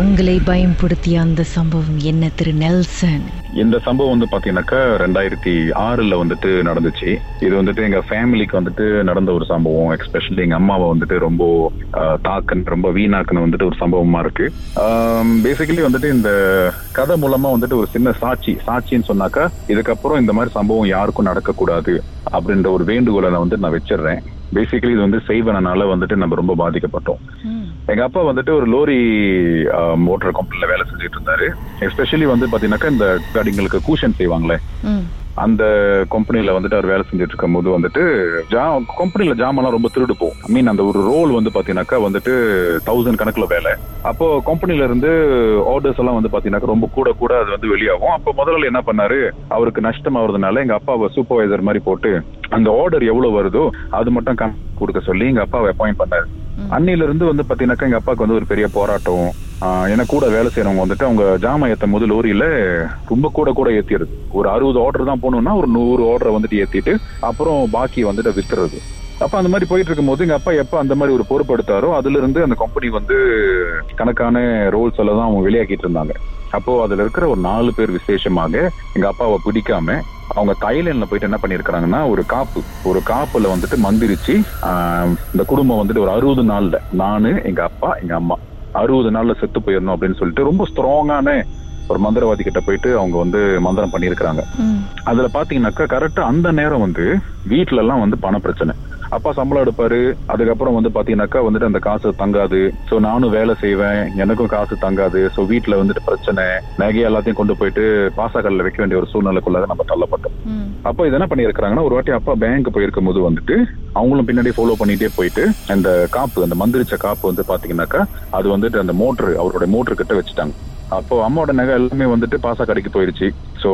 உங்களை பயன்படுத்திய அந்த சம்பவம் என்ன திரு நெல்சன்? இந்த சம்பவம் வந்து பாத்தீங்கன்னாக்கா ரெண்டாயிரத்தி ஆறுல வந்துட்டு நடந்துச்சு. இது வந்துட்டு எங்க ஃபேமிலிக்கு வந்துட்டு நடந்த ஒரு சம்பவம். எஸ்பெஷலி எங்க அம்மாவை வந்துட்டு ரொம்ப தாக்கன் தாக்குன்னு ரொம்ப வீணாக்குன்னு வந்துட்டு ஒரு சம்பவமா இருக்கு. பேசிக்கலி வந்துட்டு இந்த கதை மூலமா வந்துட்டு ஒரு சின்ன சாட்சி சாட்சின்னு சொன்னாக்கா இதுக்கப்புறம் இந்த மாதிரி சம்பவம் யாருக்கும் நடக்கக்கூடாது அப்படின்ற ஒரு வேண்டுகோளை நான் வந்து நான் வச்சிடுறேன். பேசிக்கலி இது வந்து செய்வனால வந்துட்டு நம்ம ரொம்ப பாதிக்கப்பட்டோம். எங்க அப்பா வந்துட்டு ஒரு லோரி மோட்டார் கம்பெனில வேலை செஞ்சுட்டு இருந்தாரு. எஸ்பெஷலி வந்து பாத்தீங்கன்னாக்கா இந்த காடிங்களுக்கு கூஷன் செய்வாங்களே. அந்த கம்பெனில வந்துட்டு அவர் வேலை செஞ்சுட்டு இருக்கும் போது வந்துட்டு ஜா கம்பெனில ஜாமெல்லாம் ரொம்ப திருடு போகும். ஐ மீன் அந்த ஒரு ரோல் வந்து பாத்தீங்கன்னாக்கா வந்துட்டு தௌசண்ட் கணக்குல வேலை. அப்போ கம்பெனில இருந்து ஆர்டர்ஸ் எல்லாம் வந்து பாத்தீங்கன்னாக்கா ரொம்ப கூட கூட அது வந்து வெளியாகும். அப்போ முதல்ல என்ன பண்ணாரு? அவருக்கு நஷ்டம் ஆகுறதுனால எங்க அப்பாவை சூப்பர்வைசர் மாதிரி போட்டு அந்த ஆர்டர் எவ்வளவு வருதோ அது மட்டும் கணக்கு கொடுக்க சொல்லி எங்க அப்பாவை அப்பாயிண்ட் பண்ணாரு. அன்னில இருந்து வந்து பாத்தீங்கன்னாக்கா எங்க அப்பாவுக்கு வந்து ஒரு பெரிய போராட்டம். ஏன்னா கூட வேலை செய்யறவங்க வந்துட்டு அவங்க ஜாமான் ஏத்தும் போது லோரியில ரொம்ப கூட கூட ஏத்திடுது ஒரு அறுபது ஆர்டர் தான் போகணும்னா ஒரு நூறு ஆர்டரை வந்துட்டு ஏத்திட்டு அப்புறம் பாக்கி வந்துட்டு வித்துறது அப்ப அந்த மாதிரி போயிட்டு இருக்கும்போது எங்க அப்பா எப்ப அந்த மாதிரி ஒரு பொறுப்படுத்தாரோ அதுல இருந்து அந்த கம்பெனி வந்து கணக்கான ரோல்ஸ் எல்லாம் தான் அவங்க வெளியாக்கிட்டு இருந்தாங்க. அப்போ அதுல இருக்கிற ஒரு நாலு பேர் விசேஷமாக எங்க அப்பாவை பிடிக்காம அவங்க தைலண்ட்ல போயிட்டு என்ன பண்ணிருக்காங்கன்னா ஒரு காப்பு ஒரு காப்புல வந்துட்டு மந்திரிச்சு இந்த குடும்பம் வந்துட்டு ஒரு அறுபது நாள்ல நானு எங்க அப்பா எங்க அம்மா. அறுபது நாள்ல செத்து போயிடணும் அப்படின்னு சொல்லிட்டு ரொம்ப ஸ்ட்ராங்கான ஒரு மந்திரவாதி கிட்ட போயிட்டு அவங்க வந்து மந்திரம் பண்ணியிருக்கிறாங்க. அதுல பாத்தீங்கன்னாக்கா கரெக்டா அந்த நேரம் வந்து வீட்ல எல்லாம் வந்து பண பிரச்சனை. அப்பா சம்பளம் எடுப்பாரு. அதுக்கப்புறம் வந்து பாத்தீங்கன்னாக்கா வந்துட்டு அந்த காசு தங்காது. சோ நானும் வேலை செய்வேன். எனக்கும் காசு தங்காது. சோ வீட்ல வந்துட்டு பிரச்சனை. நகை எல்லாத்தையும் கொண்டு போயிட்டு பாசாக்கல்ல வைக்க வேண்டிய ஒரு சூழ்நிலைக்குள்ள நம்ம தள்ளப்பட்டோம். அப்போ இது என்ன பண்ணியிருக்கிறாங்கன்னா ஒரு வாட்டி அப்பா பேங்க் போயிருக்கும் போது வந்துட்டு அவங்களும் பின்னாடி ஃபாலோ பண்ணிட்டே போயிட்டு அந்த காப்பு அந்த மந்திரிச்ச காப்பு வந்து பாத்தீங்கன்னாக்கா அது வந்துட்டு அந்த மோட்டர் அவரோட மோட்டர் கிட்ட வச்சுட்டாங்க. அப்போ அம்மாவோட நகை எல்லாமே வந்துட்டு பாசா கடைக்கு போயிருச்சு. சோ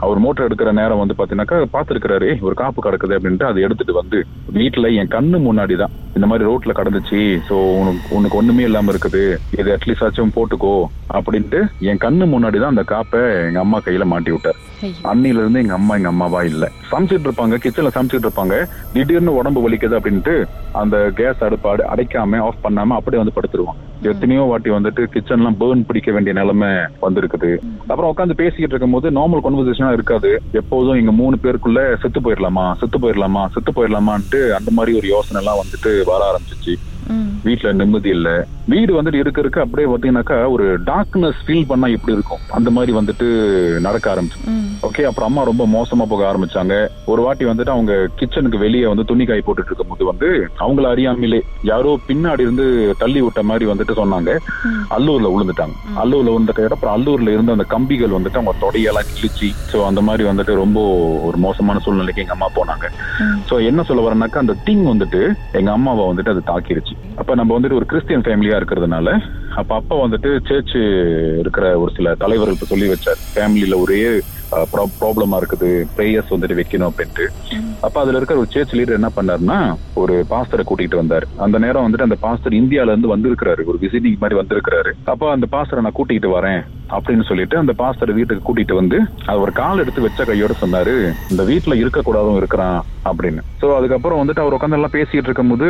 அவர் மோட்டர் எடுக்கிற நேரம் வந்து பாத்தீங்கன்னாக்கா பாத்துருக்கிறாரு "ஏய், ஒரு காப்பு கிடக்குது அப்படின்ட்டு அதை எடுத்துட்டு வந்து வீட்டுல என் கண்ணு முன்னாடி தான். இந்த மாதிரி ரோட்ல கடந்துச்சு சோ உனக்கு உனக்கு ஒண்ணுமே இல்லாம இருக்குது. இது அட்லீஸ்ட் ஆச்சும் போட்டுக்கோ அப்படின்ட்டு என் கண்ணு முன்னாடி தான் அந்த காப்பை எங்க அம்மா கையில மாட்டி விட்டார். அன்னில இருந்து எங்க அம்மா எங்க அம்மாவா இல்ல. சமைச்சிட்டு இருப்பாங்க கிச்சன்ல சமைச்சிட்டு இருப்பாங்க. திடீர்னு உடம்பு வலிக்குது அப்படின்ட்டு அந்த கேஸ் அடுப்பு அடை- அடைக்காம ஆஃப் பண்ணாம அப்படியே வந்து படுத்துருவான். எத்தனையோ வாட்டி வந்துட்டு கிச்சன்லாம் பேர்ன் பிடிக்க வேண்டிய நிலைமை வந்திருக்குது. அப்புறம் உட்காந்து பேசிக்கிட்டு இருக்கும்போது நார்மல் கான்வர்சேஷனா இருக்காது. எப்போதும் எங்க மூணு பேருக்குள்ள செத்து போயிடலாமா செத்து போயிடலாமா செத்து போயிடலாமான்ட்டு அந்த மாதிரி ஒரு யோசனை எல்லாம் வந்துட்டு வர ஆரம்பிச்சிச்சு. வீட்டுல நிம்மதி இல்ல. வீடு வந்துட்டு இருக்க இருக்க அப்படியே பாத்தீங்கன்னாக்கா ஒரு டார்க்னஸ் ஃபீல் பண்ணா எப்படி இருக்கும்? அந்த மாதிரி வந்துட்டு நடக்க ஆரம்பிச்சு ஓகே அப்புறம் அம்மா ரொம்ப மோசமா போக ஆரம்பிச்சாங்க. ஒரு வாட்டி வந்துட்டு அவங்க கிச்சனுக்கு வெளியே வந்து துணி காய் போட்டுட்டு இருக்கும்போது வந்து அவங்கள அறியாமலே யாரோ பின்னாடி இருந்து தள்ளி விட்ட மாதிரி வந்துட்டு சொன்னாங்க. அல்லூர்ல விழுந்துட்டாங்க அல்லூர்ல விழுந்துட்ட அப்புறம் அல்லூர்ல இருந்து அந்த கம்பிகள் வந்துட்டு அவங்க தொடையெல்லாம் கிழிச்சு சோ அந்த மாதிரி வந்துட்டு ரொம்ப ஒரு மோசமான சூழ்நிலைக்கு எங்க அம்மா போனாங்க. சோ என்ன சொல்ல வரேன்னாக்கா அந்த திங் வந்துட்டு எங்க அம்மாவை வந்துட்டு அது தாக்கிருச்சு. அப்ப நம்ம வந்துட்டு ஒரு கிறிஸ்டியன் ஃபேமிலியா இருக்கிறதுனால அப்ப அப்பா வந்துட்டு சேர்ச் இருக்கிற ஒரு சில தலைவர்களுக்கு சொல்லி வச்சார். ஃபேமிலியில ஒரே ப்ராப்ளமா இருக்குது. ப்ரேயர்ஸ் வந்துட்டு வைக்கணும் அப்படின்ட்டு. அப்ப அதுல இருக்கிற ஒரு சேர்ச் லீடர் என்ன பண்ணாருன்னா ஒரு பாஸ்டரை கூட்டிட்டு வந்தார். அந்த நேரம் வந்துட்டு அந்த பாஸ்டர் இந்தியால இருந்து வந்திருக்கிறாரு. ஒரு விசிட்டிங் மாதிரி வந்திருக்கிறாரு. அப்ப அந்த பாஸ்டரை நான் கூட்டிட்டு வரேன். அப்படின்னு சொல்லிட்டு அந்த பாஸ்டர் வீட்டுக்கு கூட்டிட்டு வந்து அவர் கால் எடுத்து வச்ச கையோட சொன்னாரு இந்த வீட்டுல இருக்க கூடாதும் இருக்கிறான் அப்படின்னு. சோ அதுக்கப்புறம் வந்துட்டு அவர் உட்காந்து எல்லாம் பேசிட்டு இருக்கும்போது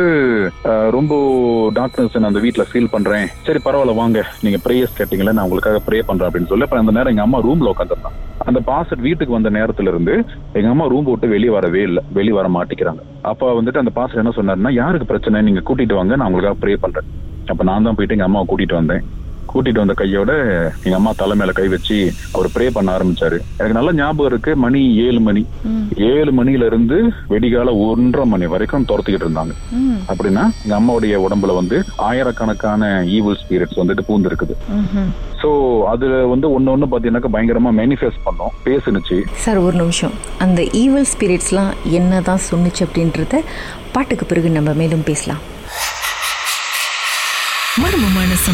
ரொம்ப டாக்டர்ஸ் அந்த வீட்டுல ஃபீல் பண்றேன். சரி பரவாயில்ல வாங்க. நீங்க ப்ரேயர்ஸ் கேட்டீங்களா நான் உங்களுக்காக ப்ரே பண்றேன் அப்படின்னு சொல்லி அப்ப அந்த நேரம் எங்க அம்மா ரூம்ல உட்காந்துருந்தான் அந்த பாஸ்டர் வீட்டுக்கு வந்த நேரத்துல இருந்து எங்க அம்மா ரூம் விட்டு வெளியே வரவே இல்லை வெளியே வர மாட்டேங்கிறாங்க அப்ப வந்துட்டு அந்த பாஸ்டர் என்ன சொன்னாருன்னா யாருக்கு பிரச்சனை? நீங்க கூட்டிட்டு வாங்க நான் உங்களுக்காக ப்ரே பண்றேன். அப்ப நான் தான் போயிட்டு எங்க அம்மாவை கூட்டிட்டு வந்தேன். கூட்டிட்டு வந்த கையோட எங்க அம்மா தலை மேல கை வச்சு அவர் ப்ரே பண்ண ஆரம்பிச்சாரு. எனக்கு நல்ல ஞாபகம் இருக்கு. மணி ஏழு மணி. ஏழு மணில இருந்து வெடிகால ஒன்றரை மணி வரைக்கும் துரத்துக்கிட்டு இருந்தாங்க. அப்படின்னா எங்க அம்மாவுடைய உடம்புல வந்து ஆயிரக்கணக்கான ஈவில் ஸ்பிரிட்ஸ் வந்துட்டு பூந்து இருக்குது சோ அதுல வந்து ஒண்ணு ஒண்ணு பாத்தீங்கன்னாக்கா பயங்கரமா மேனிஃபெஸ்ட் பண்ணோம். பேசுனுச்சு. சார் ஒரு நிமிஷம். அந்த ஈவல் ஸ்பிரிட்ஸ்லாம் என்ன தான் சொன்னுச்சு அப்படின்றத பாட்டுக்கு பிறகு நம்ம மேலும் பேசலாம்.